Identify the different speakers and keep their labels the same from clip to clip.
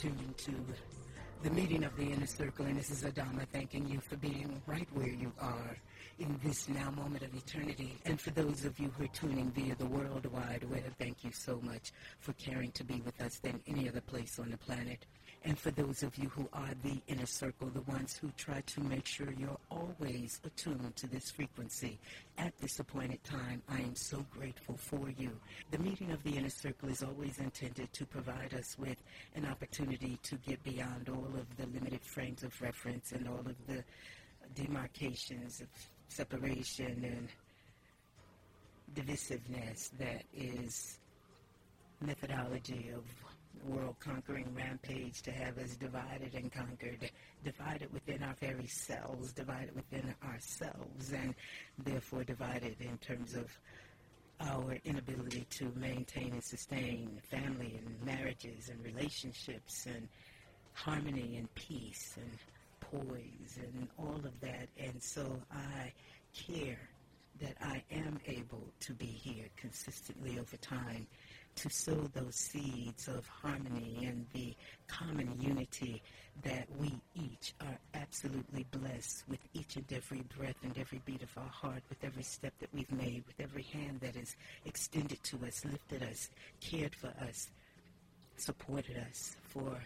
Speaker 1: tuned to the meeting of the inner circle, and this is Adama thanking you for being right where you are in this now moment of eternity. And for those of you who are tuning via the World Wide Web, thank you so much for caring to be with us than any other place on the planet. And for those of you who are the inner circle, the ones who try to make sure you're always attuned to this frequency at this appointed time, I am so grateful for you. The meeting of the inner circle is always intended to provide us with an opportunity to get beyond all of the limited frames of reference and all of the demarcations of separation and divisiveness that is methodology of world conquering rampage to have us divided and conquered, divided within our very selves, divided within ourselves, and therefore divided in terms of our inability to maintain and sustain family and marriages and relationships and harmony and peace and poise and all of that. And so I care that I am able to be here consistently over time to sow those seeds of harmony and the common unity that we each are absolutely blessed with each and every breath and every beat of our heart, with every step that we've made, with every hand that is extended to us, lifted us, cared for us, supported us for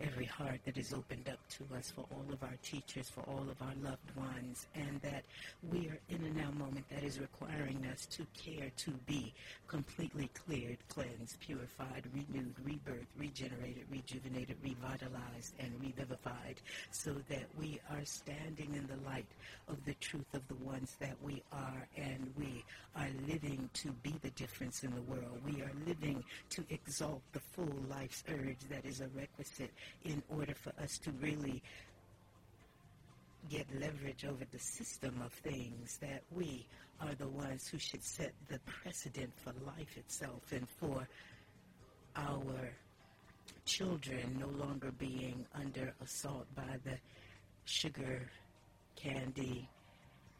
Speaker 1: every heart that is opened up to us for all of our teachers, for all of our loved ones, and that we are in a now moment that is requiring us to care to be completely cleared, cleansed, purified, renewed, rebirthed, regenerated, rejuvenated, revitalized, and revivified, so that we are standing in the light of the truth of the ones that we are, and we are living to be the difference in the world. We are living to exalt the full life's urge that is a requisite in order for us to really get leverage over the system of things that we are the ones who should set the precedent for life itself and for our children no longer being under assault by the sugar, candy,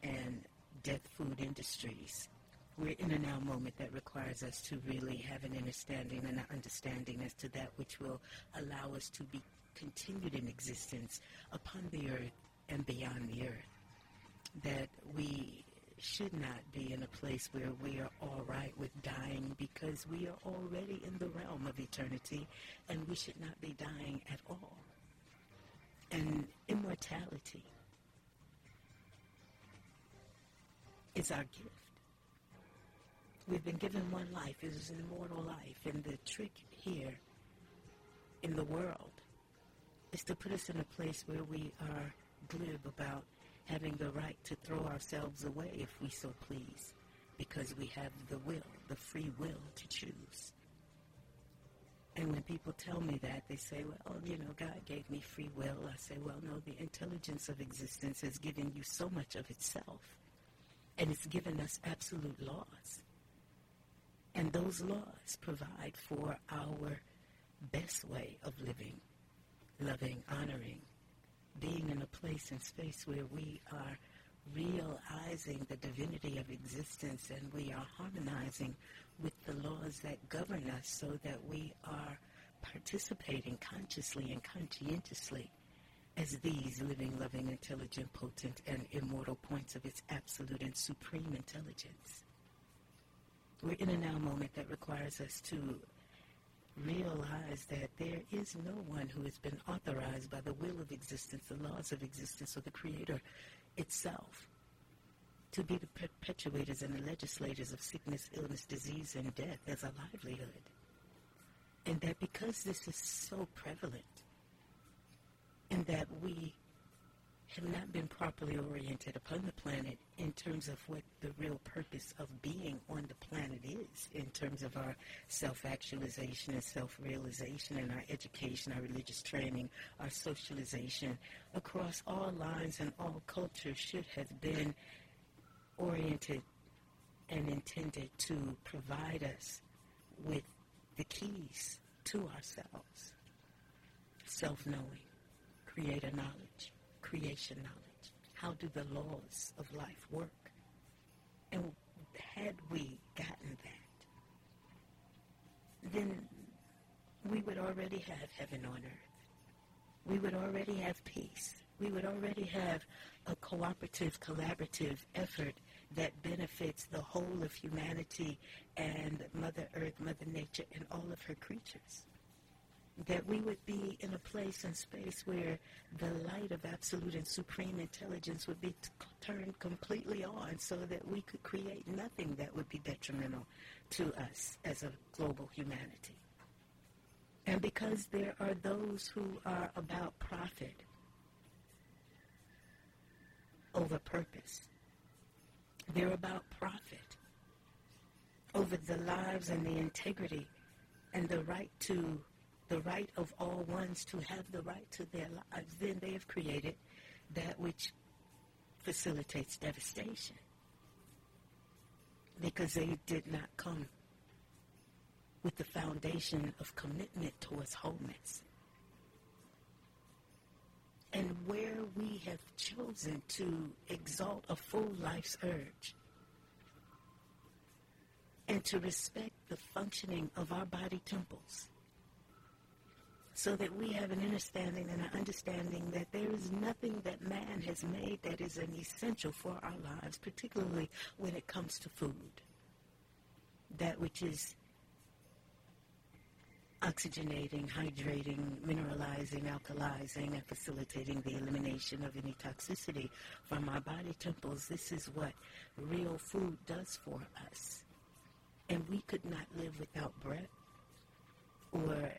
Speaker 1: and death food industries. We're in a now moment that requires us to really have an understanding and an understanding as to that which will allow us to be continued in existence upon the earth and beyond the earth. That we should not be in a place where we are all right with dying because we are already in the realm of eternity and we should not be dying at all. And immortality is our gift. We've been given one life. It is an immortal life. And the trick here in the world is to put us in a place where we are glib about having the right to throw ourselves away if we so please, because we have the will, the free will to choose. And when people tell me that, they say, well, you know, God gave me free will. I say, well, no, the intelligence of existence has given you so much of itself. And it's given us absolute laws. And those laws provide for our best way of living, loving, honoring, being in a place and space where we are realizing the divinity of existence and we are harmonizing with the laws that govern us so that we are participating consciously and conscientiously as these living, loving, intelligent, potent, and immortal points of its absolute and supreme intelligence. We're in a now moment that requires us to realize that there is no one who has been authorized by the will of existence, the laws of existence, or the Creator itself to be the perpetuators and the legislators of sickness, illness, disease, and death as a livelihood. And that because this is so prevalent, and that we have not been properly oriented upon the planet in terms of what the real purpose of being on the planet is, in terms of our self-actualization and self-realization and our education, our religious training, our socialization. Across all lines and all cultures should have been oriented and intended to provide us with the keys to ourselves. Self-knowing, creator knowledge, creation knowledge. How do the laws of life work? And had we gotten that, then we would already have heaven on earth. We would already have peace. We would already have a cooperative, collaborative effort that benefits the whole of humanity and Mother Earth, Mother Nature, and all of her creatures. That we would be in a place and space where the light of absolute and supreme intelligence would be t- turned completely on so that we could create nothing that would be detrimental to us as a global humanity. And because there are those who are about profit over purpose, they're about profit over the lives and the integrity and the right to the right of all ones to have the right to their lives, then they have created that which facilitates devastation because they did not come with the foundation of commitment towards wholeness. And where we have chosen to exalt a full life's urge and to respect the functioning of our body temples so that we have an understanding and an understanding that there is nothing that man has made that is an essential for our lives, particularly when it comes to food. That which is oxygenating, hydrating, mineralizing, alkalizing, and facilitating the elimination of any toxicity from our body temples. This is what real food does for us. And we could not live without breath or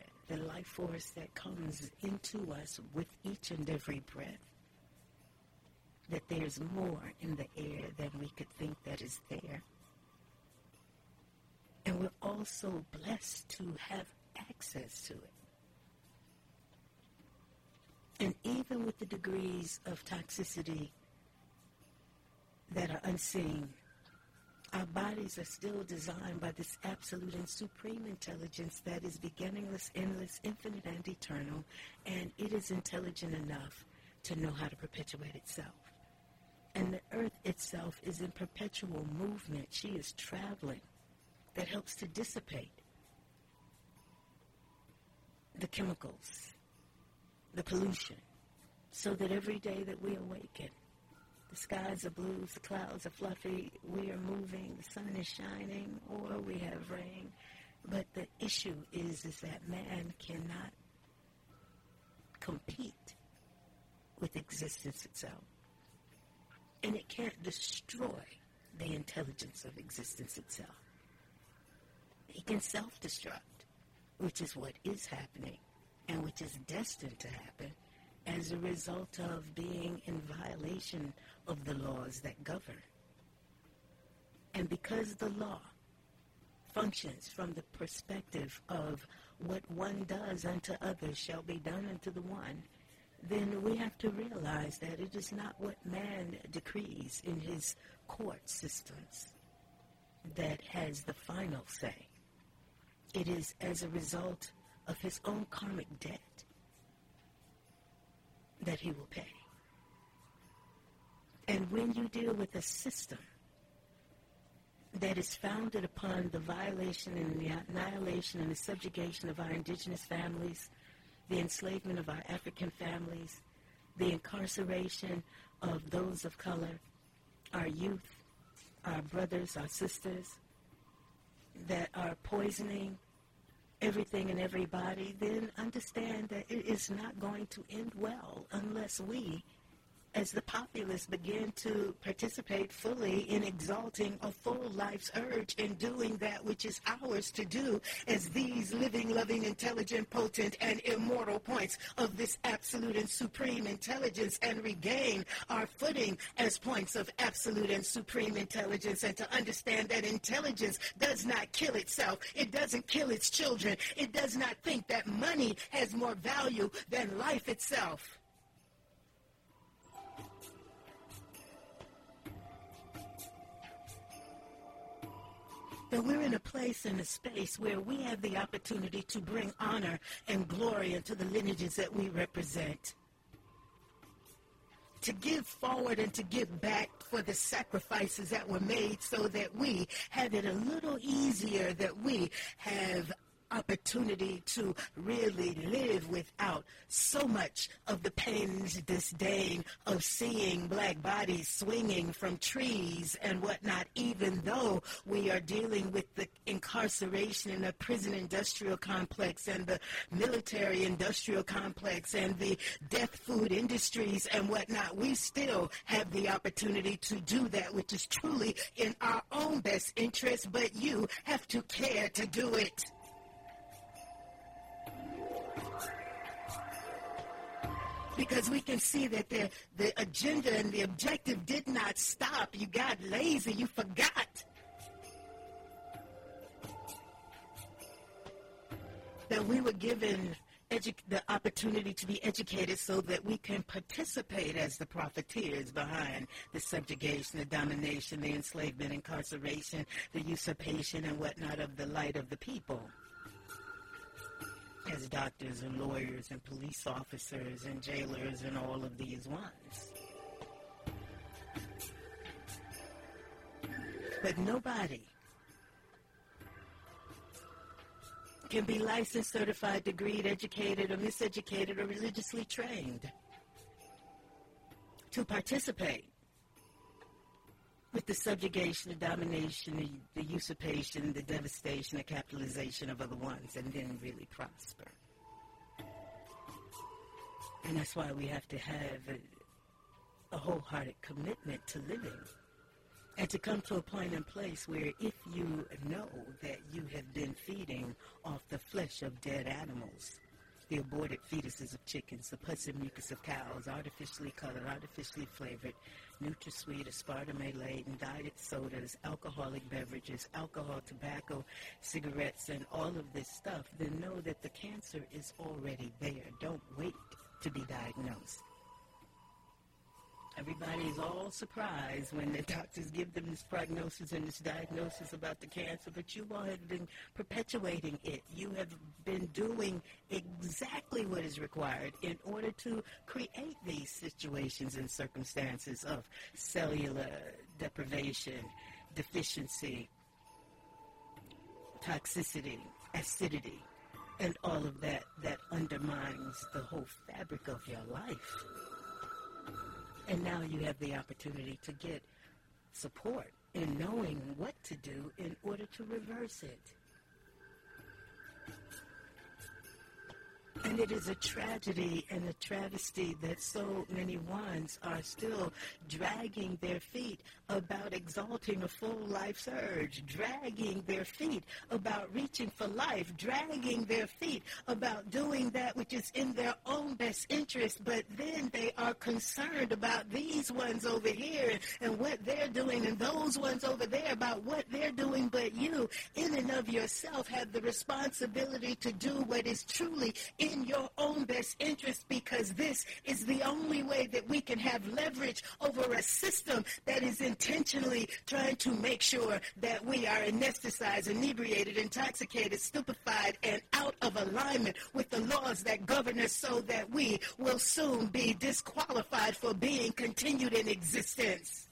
Speaker 1: life force that comes into us with each and every breath. That there's more in the air than we could think that is there. And we're also blessed to have access to it. And even with the degrees of toxicity that are unseen, our bodies are still designed by this absolute and supreme intelligence that is beginningless, endless, infinite, and eternal, and it is intelligent enough to know how to perpetuate itself. And the earth itself is in perpetual movement. She is traveling. That helps to dissipate the chemicals, the pollution, so that every day that we awaken, the skies are blue, the clouds are fluffy, we are moving, the sun is shining, or we have rain. But the issue is, is that man cannot compete with existence itself. And it can't destroy the intelligence of existence itself. It can self-destruct which is what is happening and which is destined to happen as a result of being in violation of the laws that govern. And because the law functions from the perspective of what one does unto others shall be done unto the one, then we have to realize that it is not what man decrees in his court systems that has the final say it is as a result of his own karmic debt that he will pay. And when you deal with a system that is founded upon the violation and the annihilation and the subjugation of our indigenous families, the enslavement of our African families, the incarceration of those of color, our youth, our brothers, our sisters, that are poisoning everything and everybody, then understand that it is not going to end well unless we as the populace begin to participate fully in exalting a full life's urge in doing that which is ours to do as these living, loving, intelligent, potent, and immortal points of this absolute and supreme intelligence and regain our footing as points of absolute and supreme intelligence and to understand that intelligence does not kill itself. It doesn't kill its children. It does not think that money has more value than life itself. That we're in a place and a space where we have the opportunity to bring honor and glory into the lineages that we represent. To give forward and to give back for the sacrifices that were made so that we have it a little easier, that we have opportunity to really live without so much of the pain and disdain of seeing black bodies swinging from trees and whatnot, even though we are dealing with the incarceration in the prison industrial complex and the military industrial complex and the death food industries and whatnot, we still have the opportunity to do that, which is truly in our own best interest, but you have to care to do it. Because we can see that the, the agenda and the objective did not stop. You got lazy. You forgot. That we were given edu- the opportunity to be educated so that we can participate as the profiteers behind the subjugation, the domination, the enslavement, incarceration, the usurpation, and whatnot of the light of the people as doctors and lawyers and police officers and jailers and all of these ones. But nobody can be licensed, certified, degreed, educated, or miseducated, or religiously trained to participate with the subjugation, the domination, the, the, usurpation, the devastation, the capitalization of other ones, and then really prosper. And that's why we have to have a, a wholehearted commitment to living and to come to a point and place where if you know that you have been feeding off the flesh of dead animals, the aborted fetuses of chickens, the pus and mucus of cows, artificially colored, artificially flavored, NutraSweet, aspartame-laden, diet sodas, alcoholic beverages, alcohol, tobacco, cigarettes, and all of this stuff, then know that the cancer is already there. Don't wait to be diagnosed. Everybody's all surprised when the doctors give them this prognosis and this diagnosis about the cancer, but you all have been perpetuating it. You have been doing exactly what is required in order to create these situations and circumstances of cellular deprivation, deficiency, toxicity, acidity, and all of that that undermines the whole fabric of your life. And now you have the opportunity to get support in knowing what to do in order to reverse it. And it is a tragedy and a travesty that so many ones are still dragging their feet about exalting a full life surge, dragging their feet about reaching for life, dragging their feet about doing that which is in their own best interest, but then they are concerned about these ones over here and what they're doing and those ones over there about what they're doing, but you, in and of yourself, have the responsibility to do what is truly in your own best interest because this is the only way that we can have leverage over a system that is intentionally trying to make sure that we are anesthetized, inebriated, intoxicated, stupefied, and out of alignment with the laws that govern us so that we will soon be disqualified for being continued in existence.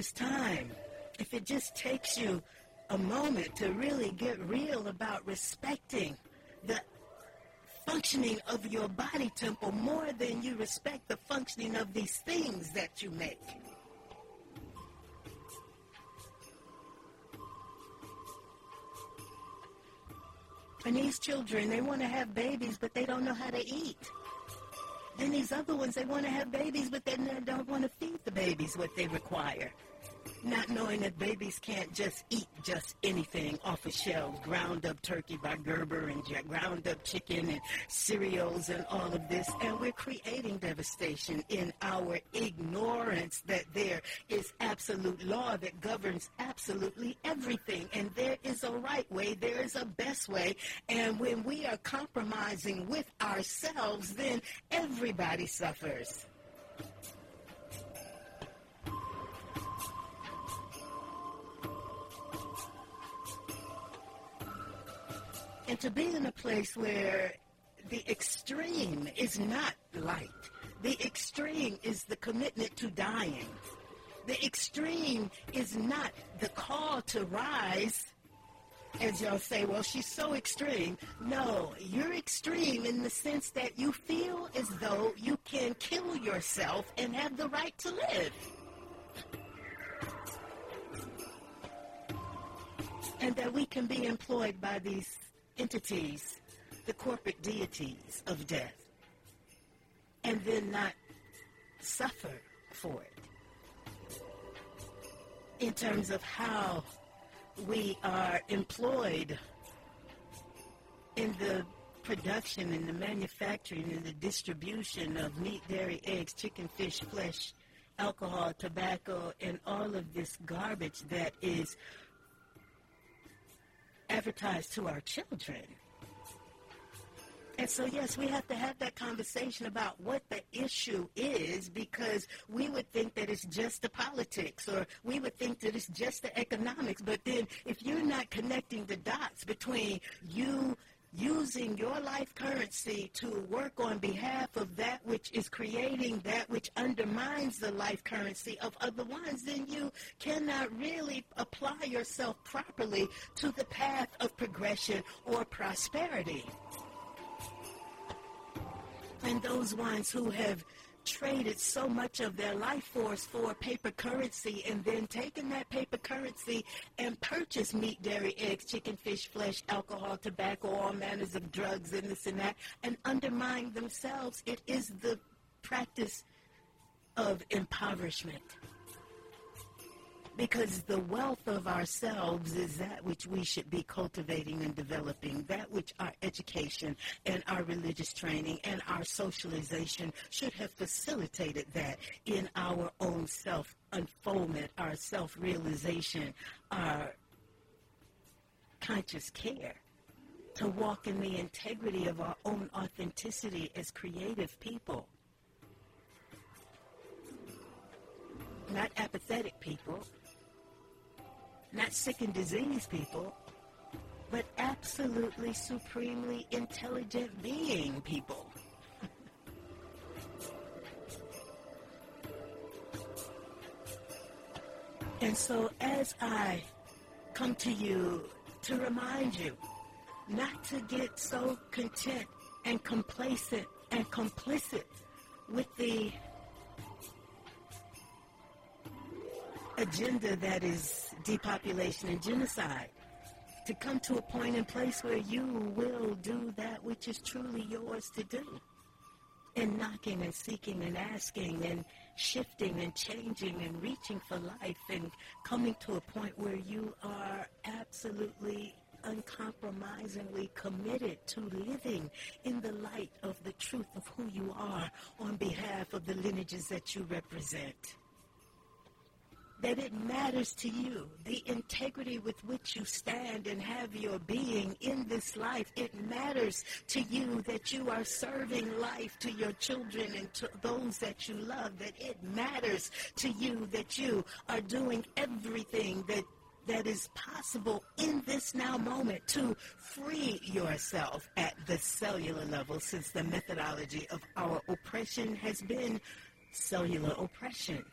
Speaker 1: This time, if it just takes you a moment to really get real about respecting the functioning of your body temple more than you respect the functioning of these things that you make. And these children, they want to have babies, but they don't know how to eat. Then these other ones, they want to have babies, but they don't want to feed the babies what they require not knowing that babies can't just eat just anything off of shelves, ground up turkey by Gerber and ground up chicken and cereals and all of this. And we're creating devastation in our ignorance that there is absolute law that governs absolutely everything. And there is a right way, there is a best way. And when we are compromising with ourselves, then everybody suffers. And to be in a place where the extreme is not light. The extreme is the commitment to dying. The extreme is not the call to rise, as y'all say, well, she's so extreme. No, you're extreme in the sense that you feel as though you can kill yourself and have the right to live. And that we can be employed by these entities, the corporate deities of death, and then not suffer for it. In terms of how we are employed in the production and the manufacturing and the distribution of meat, dairy, eggs, chicken, fish, flesh, alcohol, tobacco, and all of this garbage that is advertised to our children. And so, yes, we have to have that conversation about what the issue is because we would think that it's just the politics or we would think that it's just the economics. But then if you're not connecting the dots between you using your life currency to work on behalf of that which is creating that which undermines the life currency of other ones, then you cannot really apply yourself properly to the path of progression or prosperity. And those ones who have traded so much of their life force for paper currency and then taken that paper currency and purchased meat, dairy, eggs, chicken, fish, flesh, alcohol, tobacco, all manners of drugs and this and that, and undermine themselves. It is the practice of impoverishment because the wealth of ourselves is that which we should be cultivating and developing, that which our education and our religious training and our socialization should have facilitated that in our own self unfoldment, our self realization, our conscious care. To walk in the integrity of our own authenticity as creative people. Not apathetic people, not sick and diseased people, but absolutely supremely intelligent being people. and so as I come to you to remind you not to get so content and complacent and complicit with the agenda that is depopulation and genocide. To come to a point and place where you will do that which is truly yours to do. And knocking and seeking and asking and shifting and changing and reaching for life and coming to a point where you are absolutely uncompromisingly committed to living in the light of the truth of who you are on behalf of the lineages that you represent that it matters to you, the integrity with which you stand and have your being in this life. It matters to you that you are serving life to your children and to those that you love, that it matters to you that you are doing everything that that is possible in this now moment to free yourself at the cellular level since the methodology of our oppression has been cellular oppression.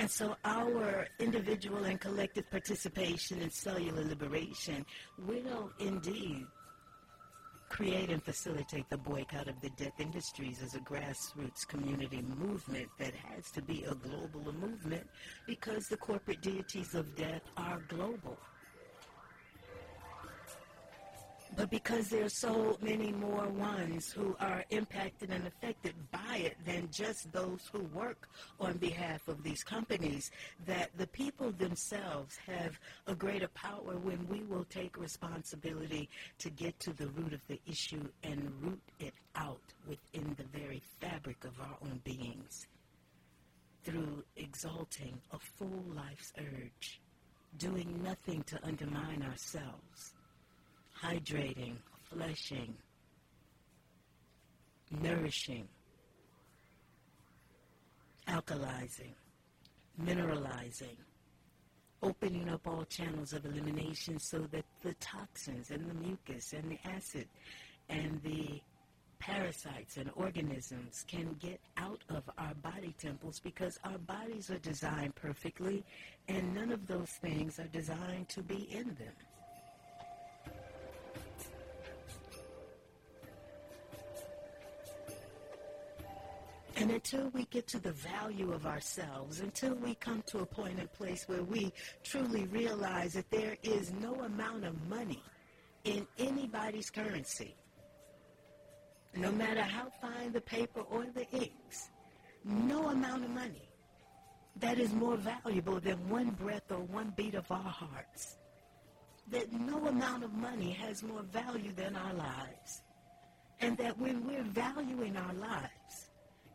Speaker 1: And so our individual and collective participation in cellular liberation will indeed create and facilitate the boycott of the death industries as a grassroots community movement that has to be a global movement because the corporate deities of death are global. But because there are so many more ones who are impacted and affected by it than just those who work on behalf of these companies, that the people themselves have a greater power when we will take responsibility to get to the root of the issue and root it out within the very fabric of our own beings through exalting a full life's urge, doing nothing to undermine ourselves hydrating, flushing, nourishing, alkalizing, mineralizing, opening up all channels of elimination so that the toxins and the mucus and the acid and the parasites and organisms can get out of our body temples because our bodies are designed perfectly and none of those things are designed to be in them. And until we get to the value of ourselves, until we come to a point and place where we truly realize that there is no amount of money in anybody's currency, no matter how fine the paper or the inks, no amount of money that is more valuable than one breath or one beat of our hearts. That no amount of money has more value than our lives. And that when we're valuing our lives,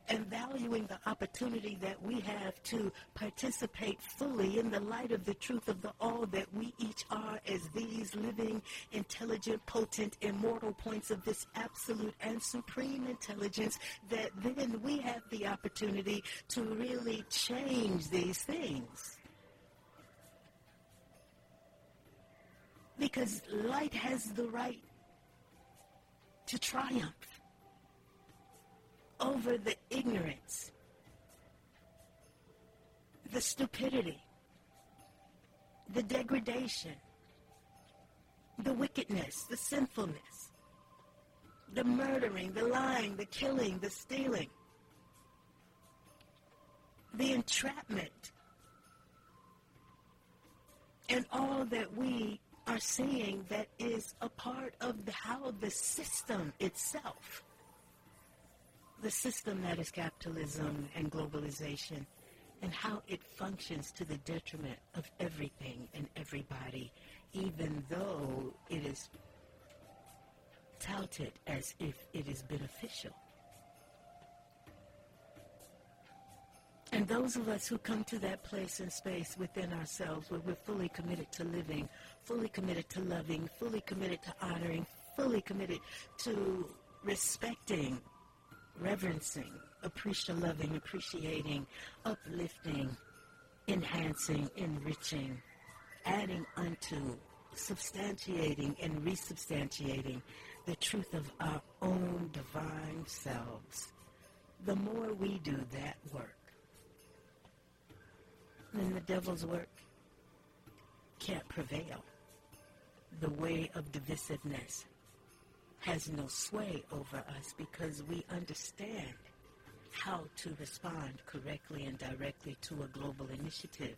Speaker 1: and valuing the opportunity that we have to participate fully in the light of the truth of the all that we each are as these living, intelligent, potent, immortal points of this absolute and supreme intelligence, that then we have the opportunity to really change these things. Because light has the right to triumph over the ignorance, the stupidity, the degradation, the wickedness, the sinfulness, the murdering, the lying, the killing, the stealing, the entrapment, and all that we are seeing that is a part of the, how the system itself the system that is capitalism and globalization and how it functions to the detriment of everything and everybody, even though it is touted as if it is beneficial. And those of us who come to that place and space within ourselves where we're fully committed to living, fully committed to loving, fully committed to honoring, fully committed to respecting reverencing, appreciating, loving, appreciating, uplifting, enhancing, enriching, adding unto, substantiating, and resubstantiating the truth of our own divine selves. The more we do that work, then the devil's work can't prevail. The way of divisiveness has no sway over us because we understand how to respond correctly and directly to a global initiative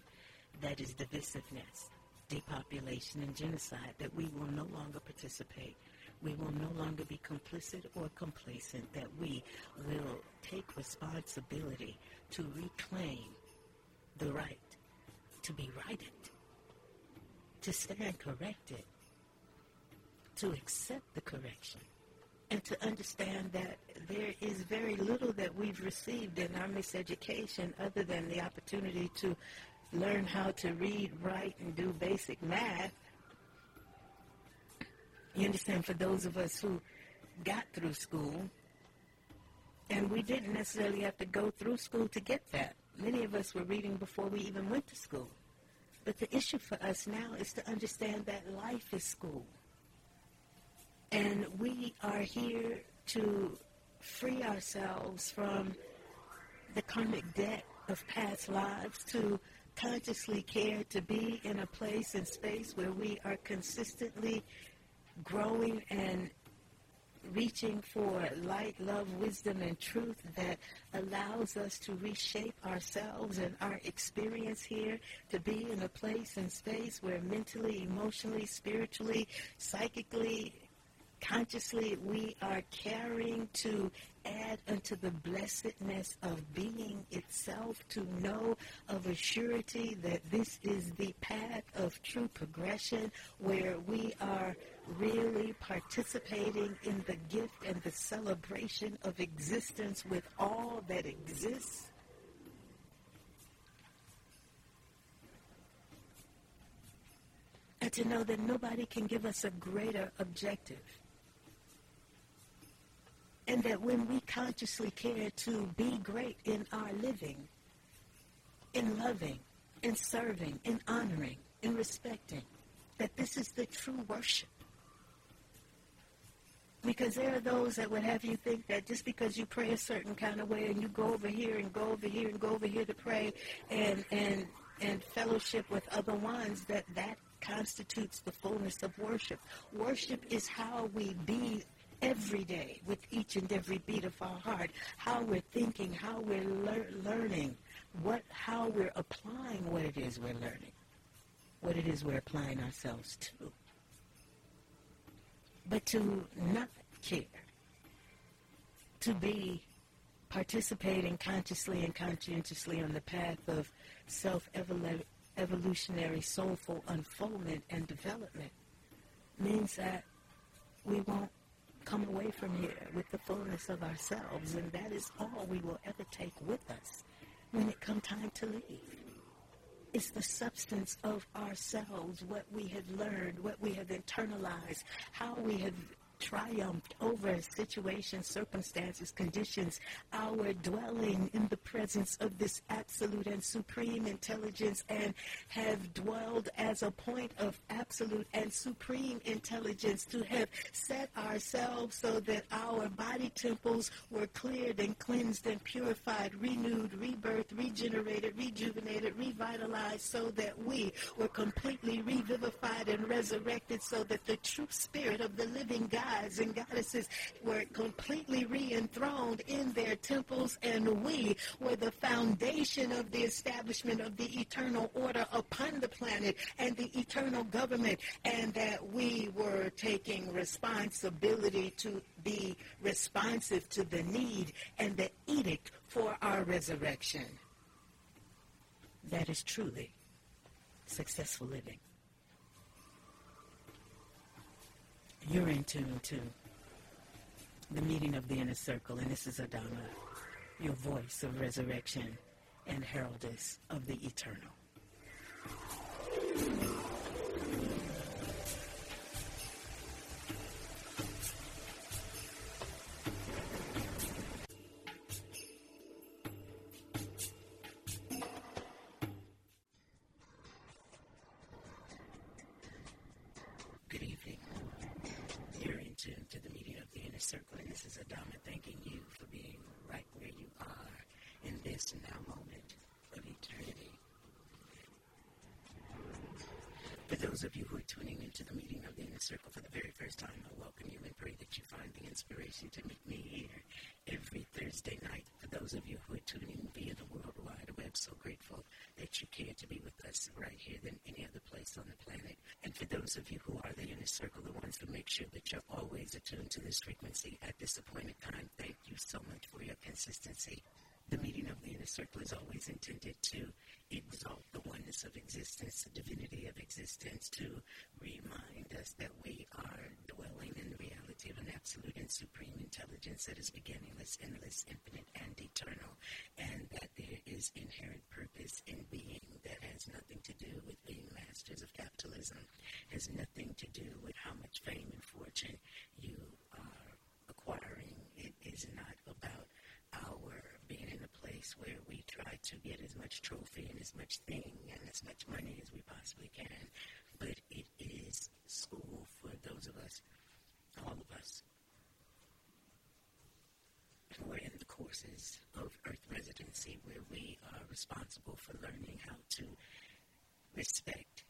Speaker 1: that is divisiveness, depopulation, and genocide, that we will no longer participate. We will no longer be complicit or complacent, that we will take responsibility to reclaim the right to be righted, to stand corrected, to accept the correction and to understand that there is very little that we've received in our miseducation other than the opportunity to learn how to read, write, and do basic math. You understand, for those of us who got through school, and we didn't necessarily have to go through school to get that. Many of us were reading before we even went to school. But the issue for us now is to understand that life is school. And we are here to free ourselves from the karmic debt of past lives, to consciously care to be in a place and space where we are consistently growing and reaching for light, love, wisdom, and truth that allows us to reshape ourselves and our experience here to be in a place and space where mentally, emotionally, spiritually, psychically, consciously we are carrying to add unto the blessedness of being itself to know of a surety that this is the path of true progression where we are really participating in the gift and the celebration of existence with all that exists. And to know that nobody can give us a greater objective and that when we consciously care to be great in our living, in loving, in serving, in honoring, in respecting. That this is the true worship. Because there are those that would have you think that just because you pray a certain kind of way and you go over here and go over here and go over here to pray and and and fellowship with other ones, that that constitutes the fullness of worship. Worship is how we be every day with each and every beat of our heart, how we're thinking, how we're lear- learning, what how we're applying what it is we're learning, what it is we're applying ourselves to. But to not care, to be participating consciously and conscientiously on the path of self-evolutionary soulful unfoldment and development means that we won't come away from here with the fullness of ourselves, and that is all we will ever take with us when it come time to leave. It's the substance of ourselves, what we have learned, what we have internalized, how we have triumphed over situations, circumstances, conditions, our dwelling in the presence of this absolute and supreme intelligence and have dwelled as a point of absolute and supreme intelligence to have set ourselves so that our body temples were cleared and cleansed and purified, renewed, rebirthed, regenerated, rejuvenated, revitalized so that we were completely revivified and resurrected so that the true spirit of the living God gods and goddesses were completely re-enthroned in their temples, and we were the foundation of the establishment of the eternal order upon the planet and the eternal government, and that we were taking responsibility to be responsive to the need and the edict for our resurrection. That is truly successful living. You're in tune to the meeting of the inner circle, and this is Adama, your voice of resurrection and heraldess of the eternal. Of you who are tuning into the meeting of the inner circle, for the very first time, I welcome you and pray that you find the inspiration to meet me here every Thursday night. For those of you who are tuning via the World Wide Web, so grateful that you care to be with us right here than any other place on the planet. And for those of you who are the Inner Circle, the ones who make sure that you're always attuned to this frequency at this appointed time. Thank you so much for your consistency. The meeting of the inner circle is always intended to exalt of existence, the divinity of existence, to remind us that we are dwelling in the reality of an absolute and supreme intelligence that is beginningless, endless, infinite, and eternal, and that there is inherent purpose in being that has nothing to do with being masters of capitalism, has nothing to do with how much fame and fortune you are acquiring. It is not about our being in a place where we try to get as much trophy and as much thing much money as we possibly can, but it is school for those of us, all of us, who are in the courses of Earth residency where we are responsible for learning how to respect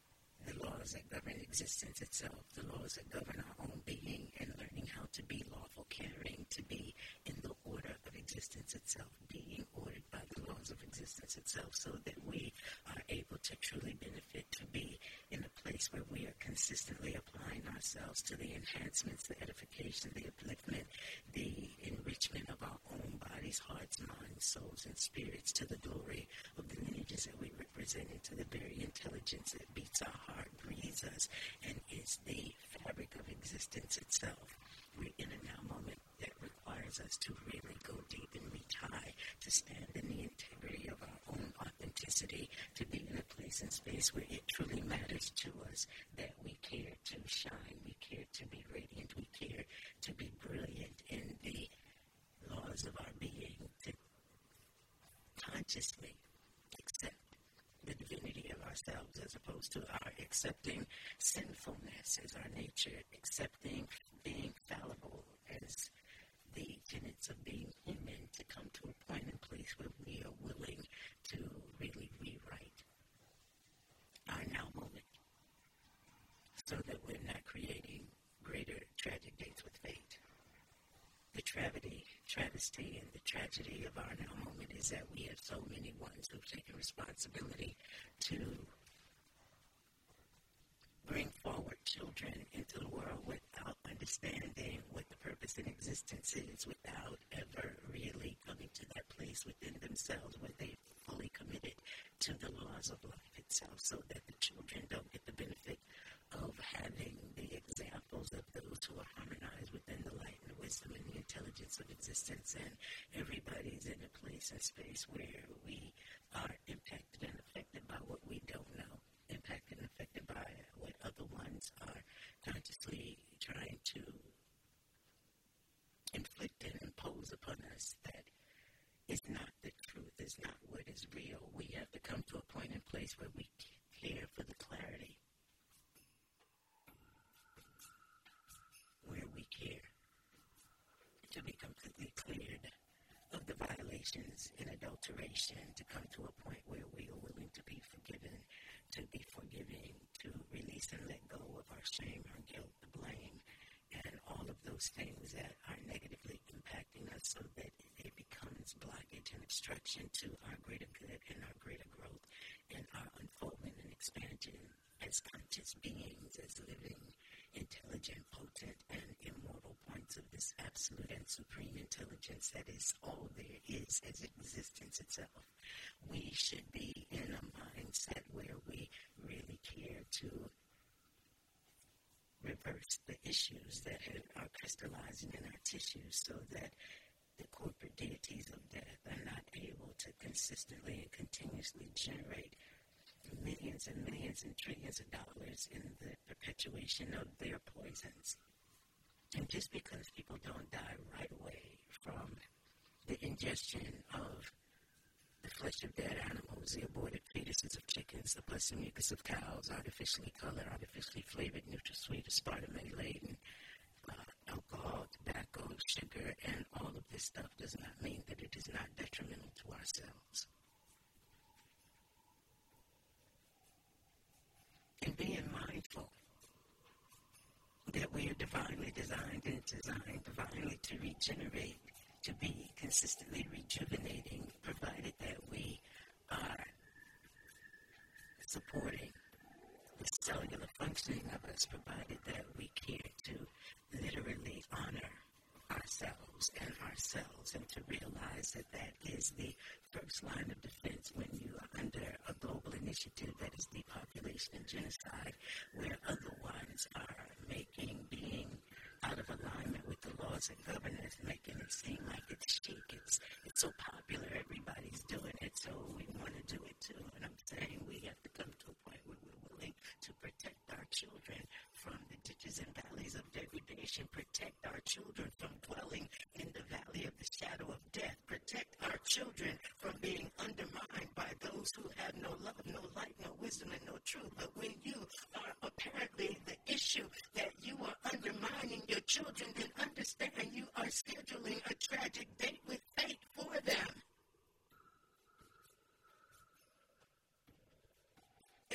Speaker 1: the laws that govern existence itself, the laws that govern our own being, and learning how to be lawful, caring, to be in the order existence itself, being ordered by the laws of existence itself, so that we are able to truly benefit, to be in a place where we are consistently applying ourselves to the enhancements, the edification, the upliftment, the enrichment of our own bodies, hearts, minds, souls, and spirits to the glory of the lineages that we represent, and to the very intelligence that beats our heart, breathes us, and is the fabric of existence itself. We're in a now moment that requires us to really go deep and reach high, to stand in the integrity of our own authenticity, to be in a place and space where it truly matters to us that we care to shine, we care to be radiant, we care to be brilliant in the laws of our being, to consciously the divinity of ourselves as opposed to our accepting sinfulness as our nature, accepting being fallible as the tenets of being human to come to a point and place where we are willing to really rewrite our now moment so that we're not creating greater tragic dates with fate. The travesty, travesty and the tragedy of our now moment is that we have so many ones who've taken responsibility to bring forward children into the world without understanding what the purpose and existence is, without ever really coming to that place within themselves where they fully committed to the laws of life itself so that the children don't get the benefit of having the examples of those who are harmonized within the light and the wisdom and the existence and everybody's in a place and space where we are impacted and affected by what we don't know impacted and affected by what other ones are consciously trying to inflict and impose upon us that is not the truth, is not what is real. We have to come to a point and place where we care for the clarity, where we care to be completely cleared of the violations and adulteration, to come to a point where we are willing to be forgiven to be forgiving, to release and let go of our shame, our guilt, the blame, and all of those things that are negatively impacting us so that it becomes blockage and obstruction to our greater good and our greater growth and our unfoldment and expansion as conscious beings, as living, intelligent, potent, and immortal points of this absolute and supreme intelligence that is all there is as existence itself. We should be in a mindset where we really care to reverse the issues that are crystallizing in our tissues so that the corporate deities of death are not able to consistently and continuously generate millions and millions and trillions of dollars in the perpetuation of their poisons. And just because people don't die right away from the ingestion of the flesh of dead animals, the aborted fetuses of chickens, the pus and mucus of cows, artificially colored, artificially flavored, NutraSweet, aspartame laden, uh, alcohol, tobacco, sugar, and all of this stuff does not mean that it is not detrimental to ourselves. And being mindful that we are divinely designed and designed divinely to regenerate to be consistently rejuvenating, provided that we are supporting the cellular functioning of us, provided that we care to literally honor ourselves and ourselves and to realize that that is the first line of defense when you are under a global initiative that is depopulation and genocide, where other ones are making being out of alignment with the laws and govern us, making it seem like it's chic, it's it's so popular, everybody's doing it, so we want to do it too. And I'm saying we have to come to a point where we're willing to protect our children from the ditches and valleys of degradation, protect our children from dwelling in the valley of the shadow of death, protect our children from being undermined by those who have no love, no light, no wisdom, and no truth. But when you are apparently the issue that you are undermining your children, then understand you are scheduling a tragic date with fate for them.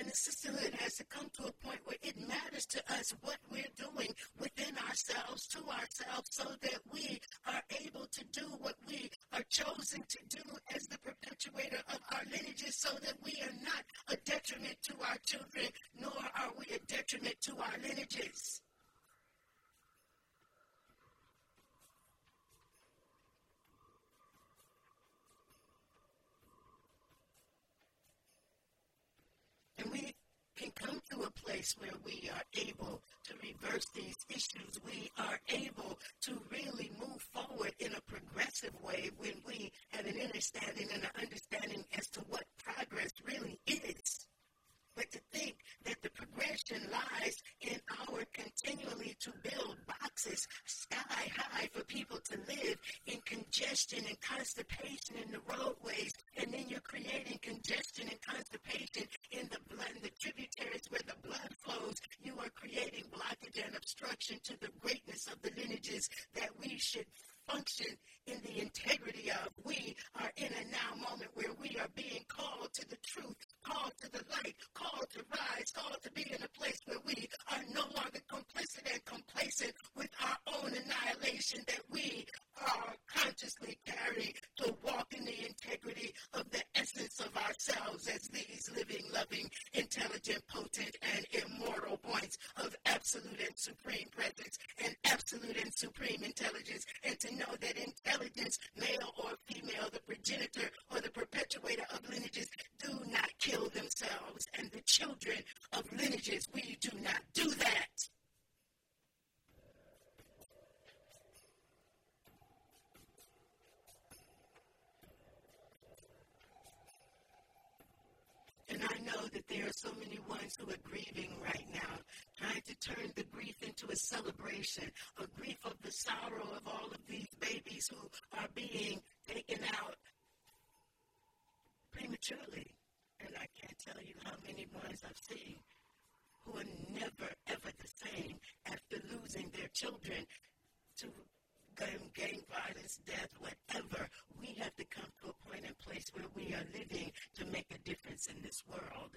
Speaker 1: And the sisterhood has to come to a point where it matters to us what we're doing within ourselves, to ourselves, so that we are able to do what we are chosen to do as the perpetuator of our lineages, so that we are not a detriment to our children, nor are we a detriment to our lineages. And we can come to a place where we are able to reverse these issues. We are able to really move forward in a progressive way when we have an understanding and an understanding as to what progress really is. But to think that the progression lies in our continually to build boxes sky high for people to live in congestion and constipation in the roadways, and then you're creating congestion and constipation in the, in the tributaries attention to the greatness of the lineages that we should function in the integrity of. We are in a now moment where we are being called to the truth, called to the light, called to rise, called to be in a place where we are no longer complicit and complacent with our own annihilation that we are consciously carrying to walk in the integrity of the essence of ourselves as these living, loving, intelligent, potent, and immortal points of absolute and supreme presence and absolute and supreme intelligence, and to know that intelligence, male or female, the progenitor or the perpetuator of lineages, do not kill themselves. And the children of lineages, we do not do that. And I know that there are so many ones who are grieving right now, trying to turn the grief into a celebration, a grief of the sorrow of all of these babies who are being taken out prematurely. And I can't tell you how many ones I've seen who are never, ever the same after losing their children to gang, gang violence, death, whatever. We have to come to a point and place where we are living to make a difference in this world.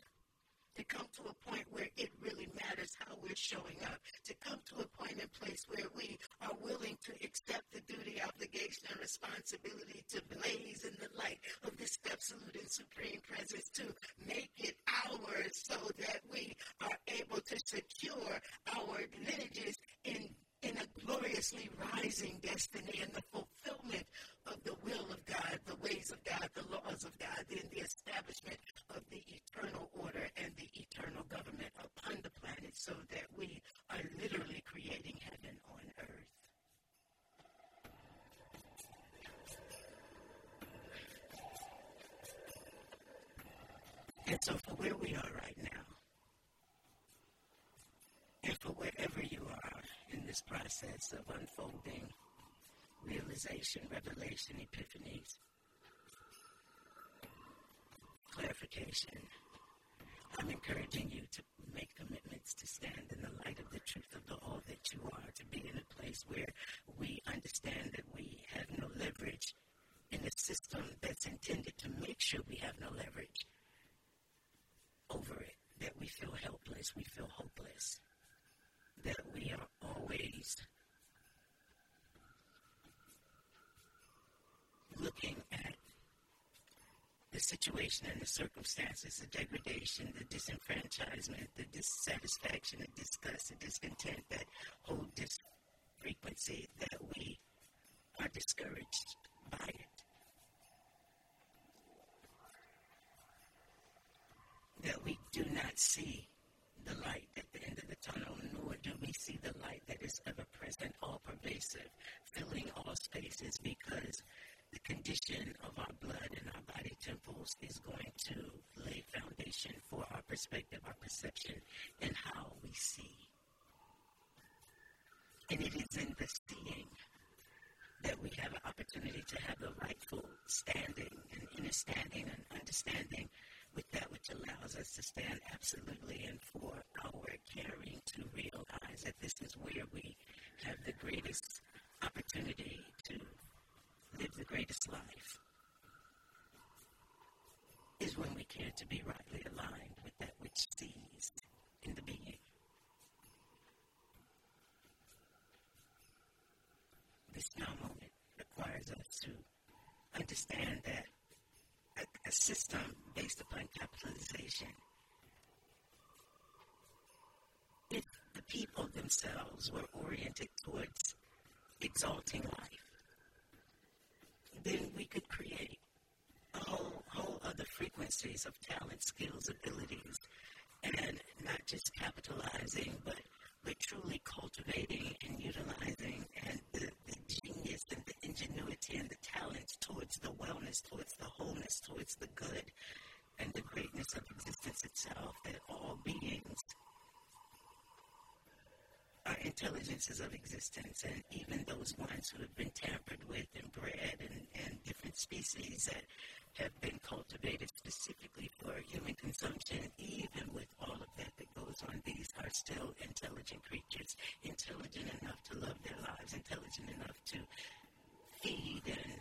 Speaker 1: To come to a point where it really matters how we're showing up. To come to a point and place where we are willing to accept the duty, obligation, and responsibility to blaze in the light of this absolute and supreme presence, to make it ours so that we are able to secure our lineages in in a gloriously rising destiny and the fulfillment of the will of God, the ways of God, the laws of God, in the establishment of the eternal order and the eternal government upon the planet so that we are literally creating heaven on earth. And so for where we are right now, and for wherever this process of unfolding realization, revelation, epiphanies, clarification. I'm encouraging you to make commitments to stand in the light of the truth of the all that you are, to be in a place where we understand that we have no leverage in a system that's intended to make sure we have no leverage over it, that we feel helpless, we feel hopeless that we are always looking at the and the circumstances, the degradation, the disenfranchisement, the dissatisfaction, the disgust, the discontent that hold this frequency, that we are discouraged by it. That we do not see the light at the end of the tunnel, nor do we see the light that is ever present, all pervasive, filling all spaces, because the condition of our blood and our body temples is going to lay foundation for our perspective, our perception, and how we see. And it is in the seeing that we have an opportunity to have the rightful standing and understanding and understanding with that which allows us to stand absolutely and for our caring to realize that this is where we have the greatest opportunity to live the greatest life is when we care to be rightly aligned with that which sees in the being. This now moment requires us to understand that a, a system based upon capitalization. If the people themselves were oriented towards exalting life, then we could create a whole, whole other frequencies of talent, skills, abilities, and not just capitalizing, but but truly cultivating and utilizing and the, the genius and the ingenuity and the talents towards the wellness, towards the wholeness, towards the good and the greatness of existence itself, that all beings are intelligences of existence, and even those ones who have been tampered with and bred and, and different species that have been cultivated specifically for human consumption, even with all of that that goes on, these are still intelligent creatures, intelligent enough to love their lives, intelligent enough to feed and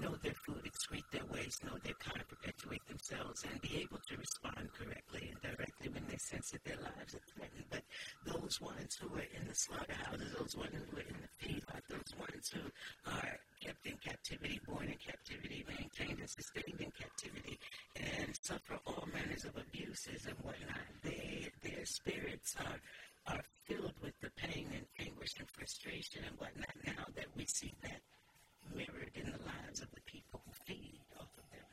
Speaker 1: know their food, excrete their waste, know their kind, perpetuate themselves, and be able to respond correctly and directly when they sense that their lives are threatened. But those ones who are in the slaughterhouses, those ones who are in the feedlot, those ones who are kept in captivity, born in captivity, maintained and sustained in captivity, and suffer all manners of abuses and whatnot, they, their spirits are are filled with the pain and anguish and frustration and whatnot now that we see that mirrored in the lives of the people who feed off of them.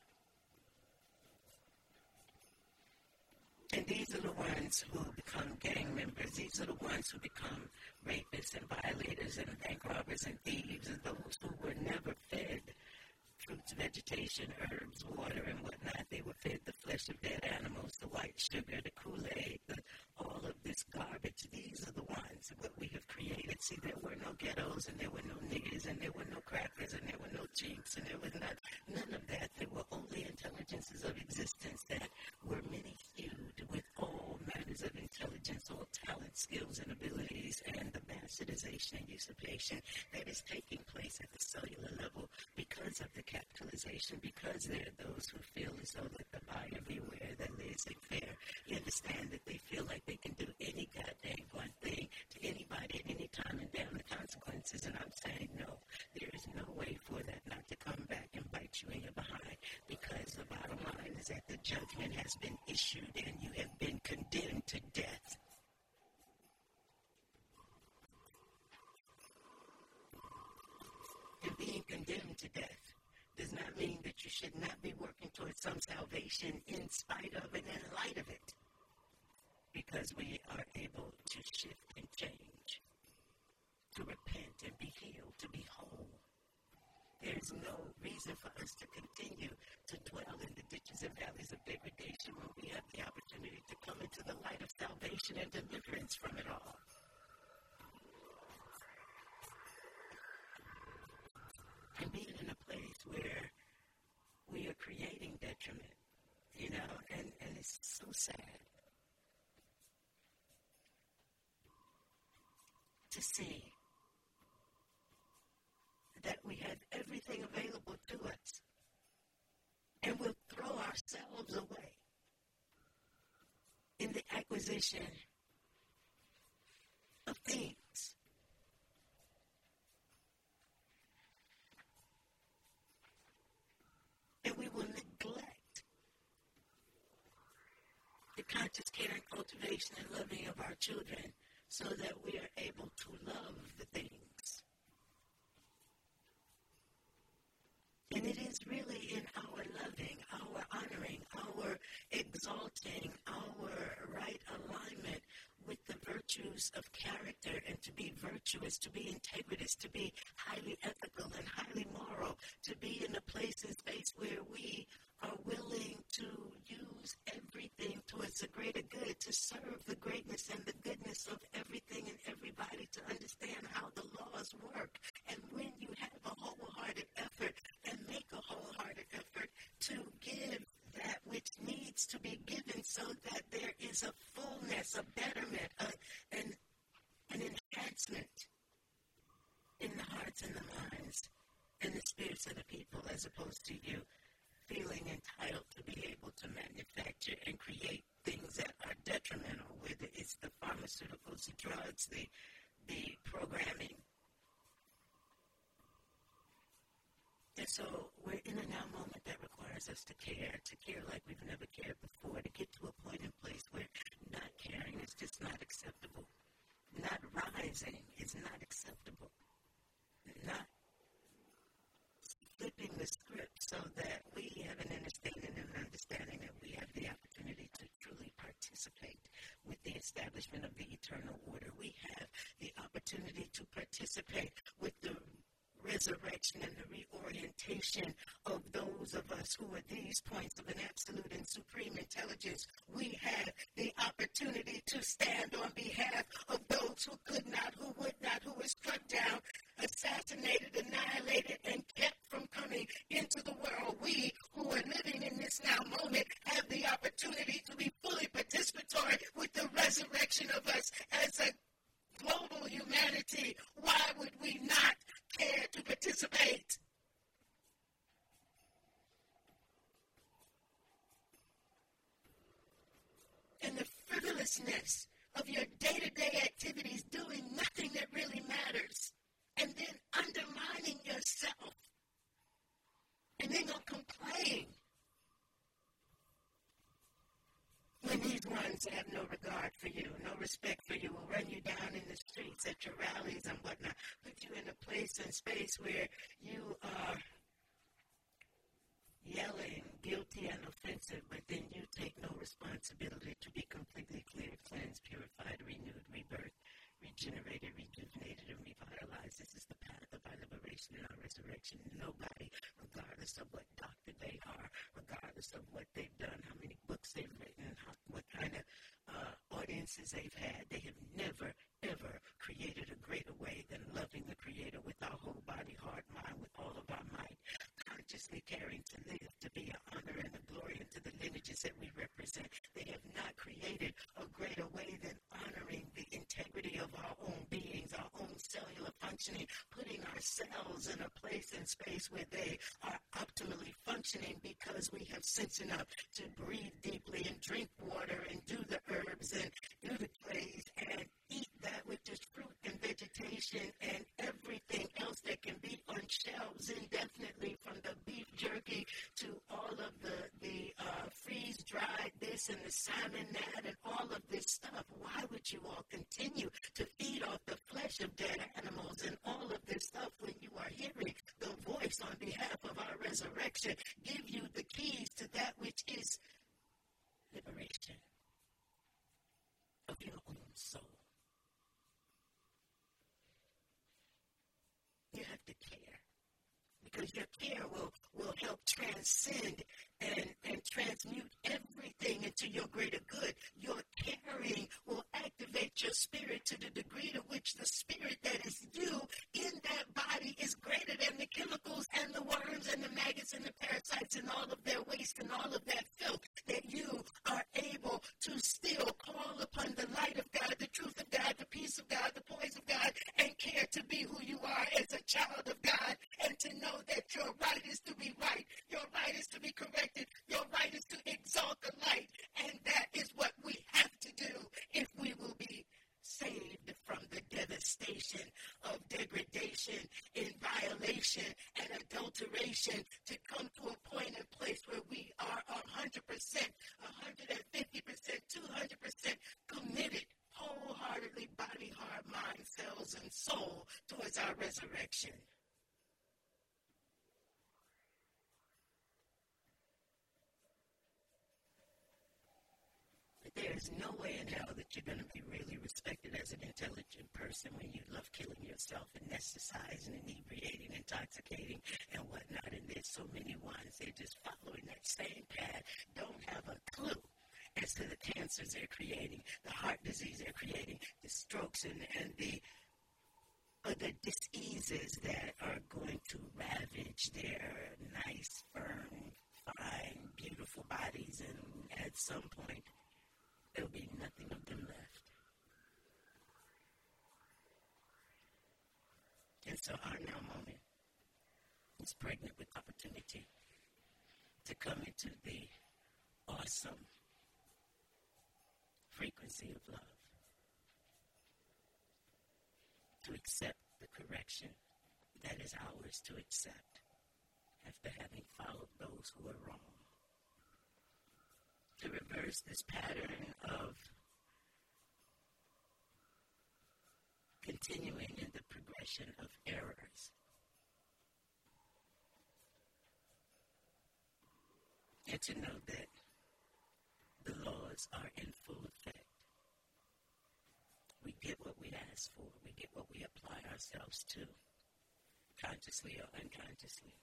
Speaker 1: And these are the ones who become gang members. These are the ones who become rapists and violators and bank robbers and thieves and those who were never fed fruits, vegetation, herbs, water, and whatnot. They were fed the flesh of dead animals, the white sugar, the Kool-Aid, the, all of this garbage. These are the ones what we have created. See, there were no ghettos, and there were no niggers and there were no crackers, and there were no chinks, and there was not none of that. There were only intelligences of existence that were many-hued with all matters of intelligence, all talent, skills, and abilities, and the bastardization and usurpation that is taking place at the cellular level because of the capitalization, because there are those who feel as though that the buyer beware, that laissez-faire, you understand that they feel like they can do any goddamn one thing to anybody at any time and down the consequences. And I'm saying no, there is no way for that not to come back and bite you in your behind because the bottom line that the judgment has been issued and you have been condemned to death. And being condemned to death does not mean that you should not be working towards some salvation in spite of and in light of it. Because we are able to shift and change, to repent and be healed, to be whole. There's no reason for us to continue to dwell in the ditches and valleys of degradation when we have the opportunity to come into the light of salvation and deliverance from it all. And being in a place where we are creating detriment, you know, and, and it's so sad to see that we have everything available to us and we'll throw ourselves away in the acquisition of things. And we will neglect the conscious care and cultivation and loving of our children so that we are able to love the things. And it is really in our loving, our honoring, our exalting, our right alignment with the virtues of character and to be virtuous, to be integritous, to be highly ethical and highly moral, to be in a place and space where we are willing to use everything towards the greater good, to serve the greatness and the goodness of everything and everybody, to understand how the laws work. And when you have a wholehearted effort and make a wholehearted effort to give that which needs to be given so that there is a fullness, a betterment, a, an, an enhancement in the hearts and the minds and the spirits of the people as opposed to you feeling entitled to be able to manufacture and create things that are detrimental, whether it's the pharmaceuticals, the drugs, the, the programming. And so we're in a now moment that requires us to care, to care like we've never cared before, to get to a point in place where not caring is just not acceptable. Not rising is not acceptable. Not flipping the script so that we have an understanding and an understanding that we have the opportunity to truly participate with the of the eternal order. We have the opportunity to participate with the resurrection and the reorientation of those of us who are these points of an absolute and supreme intelligence. We have the opportunity to stand on behalf of those who could not, who would not, who were struck down, assassinated, annihilated, and kept from coming into the world. We who are living in this now moment have the opportunity to be fully participatory and the frivolousness of your day to day activities doing nothing that really matters, and then undermining yourself, and then you'll complain when these ones have no regard for you, no respect for you, will run you down in the streets at your rallies and whatnot, put you in a place and space where you are yelling, guilty and offensive, but then you take no responsibility to be completely cleared, cleansed, purified, renewed, rebirthed, regenerated, rejuvenated, and revitalized. This is the path of our liberation and our resurrection. Nobody, regardless of what doctor they are, regardless of what they've done, how many books they've written, how, what kind of uh, audiences they've had, they have never, ever created a greater way than loving the Creator with our whole body, heart, mind, with all of our might consciously caring to live, to be an honor and a glory into the lineages that we represent. They have not created a greater way than honoring the integrity of our own beings, our own cellular functioning, putting ourselves in a and space where they are optimally functioning because we have sense enough to breathe deeply and drink water and do the herbs and do the plays and eat that which is fruit and vegetation and everything else that can be on shelves indefinitely from the beef jerky to all of the, the uh, freeze dried this and the salmon that and all of this stuff. Why would you all continue to feed off the flesh of dead animals and all of this stuff when you are hearing the voice on behalf of our resurrection give you the keys to that which is liberation of your own soul? You have to care because your care will, will help transcend and, and transmute everything into your greater good. Your caring will activate your spirit to the degree to which the spirit that is you in that body is greater than the chemicals and the worms and the maggots and the parasites and all of their waste and all of that filth. That you are able to still call upon the light of God, the truth of God, the peace of God, the poise of God, and care to be who you are as a child of God and to know that your right is to be right, your right is to be corrected, your right is to exalt the light. And that is what we have to do if we will be saved from the devastation of degradation in violation and adulteration to come to a point and place where we are 100%, 150%, 200% committed wholeheartedly, body, heart, mind, cells, and soul towards our resurrection. there's no way in hell that you're going to be really respected as an intelligent person when you love killing yourself, anesthetizing, inebriating, intoxicating, and whatnot. And there's so many ones, they're just following that same path, don't have a clue as to the cancers they're creating, the heart disease they're creating, the strokes and, and the diseases that are going to ravage their nice, firm, fine, beautiful bodies, and at some point there'll be nothing of them left. And so our now moment is pregnant with opportunity to come into the awesome frequency of love, to accept the correction that is ours to accept after having followed those who are wrong to reverse this pattern of continuing in the progression of errors. And to know that the laws are in full effect. We get what we ask for, we get what we apply ourselves to, consciously or unconsciously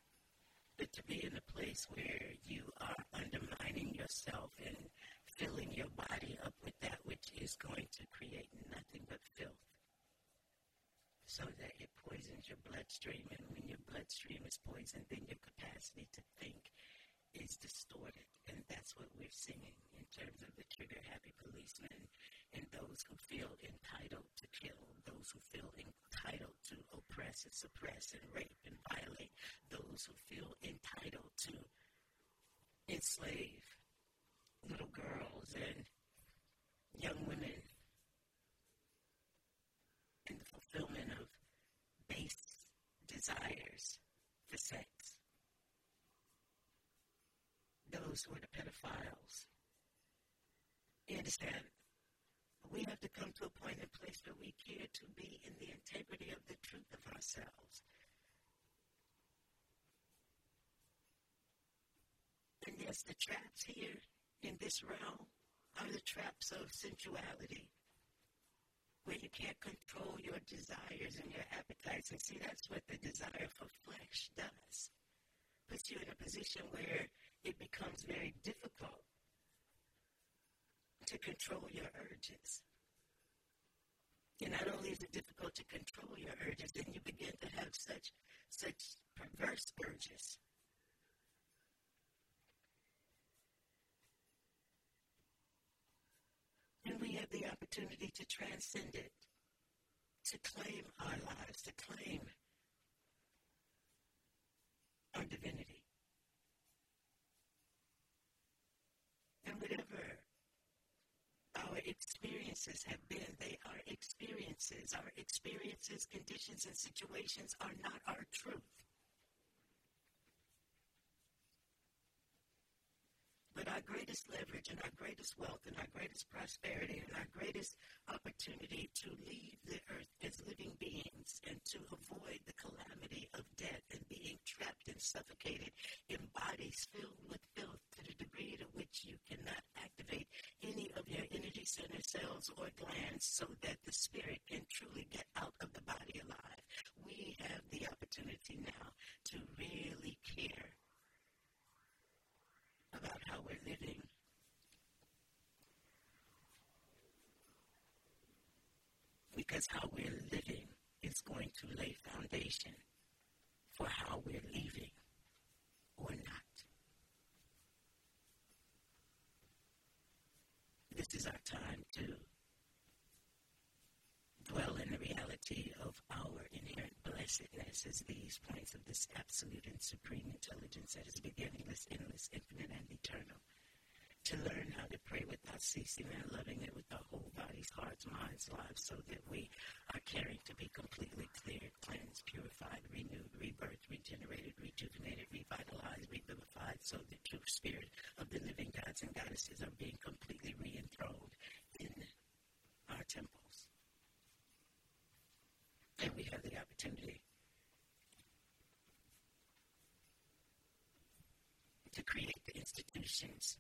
Speaker 1: but to be in a place where you are undermining yourself and filling your body up with that which is going to create nothing but filth so that it poisons your bloodstream. And when your bloodstream is poisoned, then your capacity to think is distorted. And that's what we're seeing in terms of the trigger happy policeman and those who feel entitled to kill, those who feel entitled to oppress and suppress and rape and violate, those who feel entitled to enslave little girls and young women in the fulfillment of base desires for sex. Those who are the pedophiles. You understand? We have to come to a point and place where we care to be in the integrity of the truth of ourselves. And yes, the traps here in this realm are the traps of sensuality, where you can't control your desires and your appetites. And see, that's what the desire for flesh does. Puts you in a position where it becomes very difficult to control your urges. And not only is it difficult to control your urges, then you begin to have such such perverse urges And we have the opportunity to transcend it, to claim our lives, to claim our divinity. And whatever our experiences have been, they are Our experiences, conditions, and situations are not our truth. But our greatest leverage and our greatest wealth and our greatest prosperity and our greatest opportunity to leave the earth as living beings and to avoid the calamity of death and being trapped and suffocated in bodies filled with filth to the degree to which you cannot activate any of your energy center cells or glands so that the spirit can truly get out of the body alive. We have the opportunity now to really care about how we're living. Because how we're living is going to lay foundation for how we're leaving or not. This is our time to dwell in the reality of our inherent blessedness these points of this absolute and supreme intelligence that is beginningless, endless, infinite, and eternal. To learn how to pray without ceasing and loving it with our whole bodies, hearts, minds, lives, so that we are caring to be completely cleared, cleansed, purified, renewed, rebirthed, regenerated, rejuvenated, revitalized, revivified, so the true spirit of the living gods and goddesses are being completely re enthroned in our temples. And we have the opportunity to create the institutions,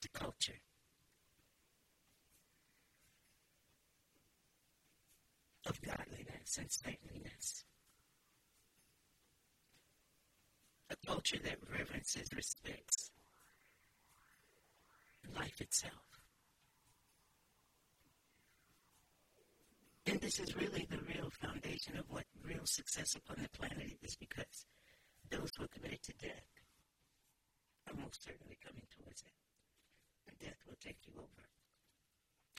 Speaker 1: the culture, of godliness and saintliness. A culture that reverences, respects life itself. And this is really the real foundation of what real success upon the planet is because those who are committed to death are most certainly coming towards it. And death will take you over.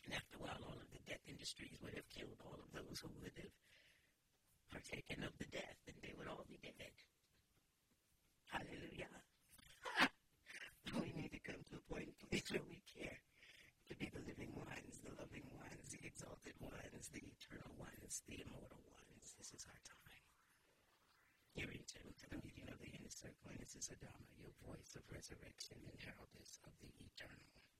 Speaker 1: And after a while, all of the death industries would have killed all of those who would have partaken of the death, and they would all be dead. Hallelujah. we need to come to a point where we care to be the living ones, the loving ones, the exalted ones, the eternal ones, the immortal ones. This is our time. In to the meeting of the inner circle, and this is Adama, your voice of resurrection and heraldess of the eternal.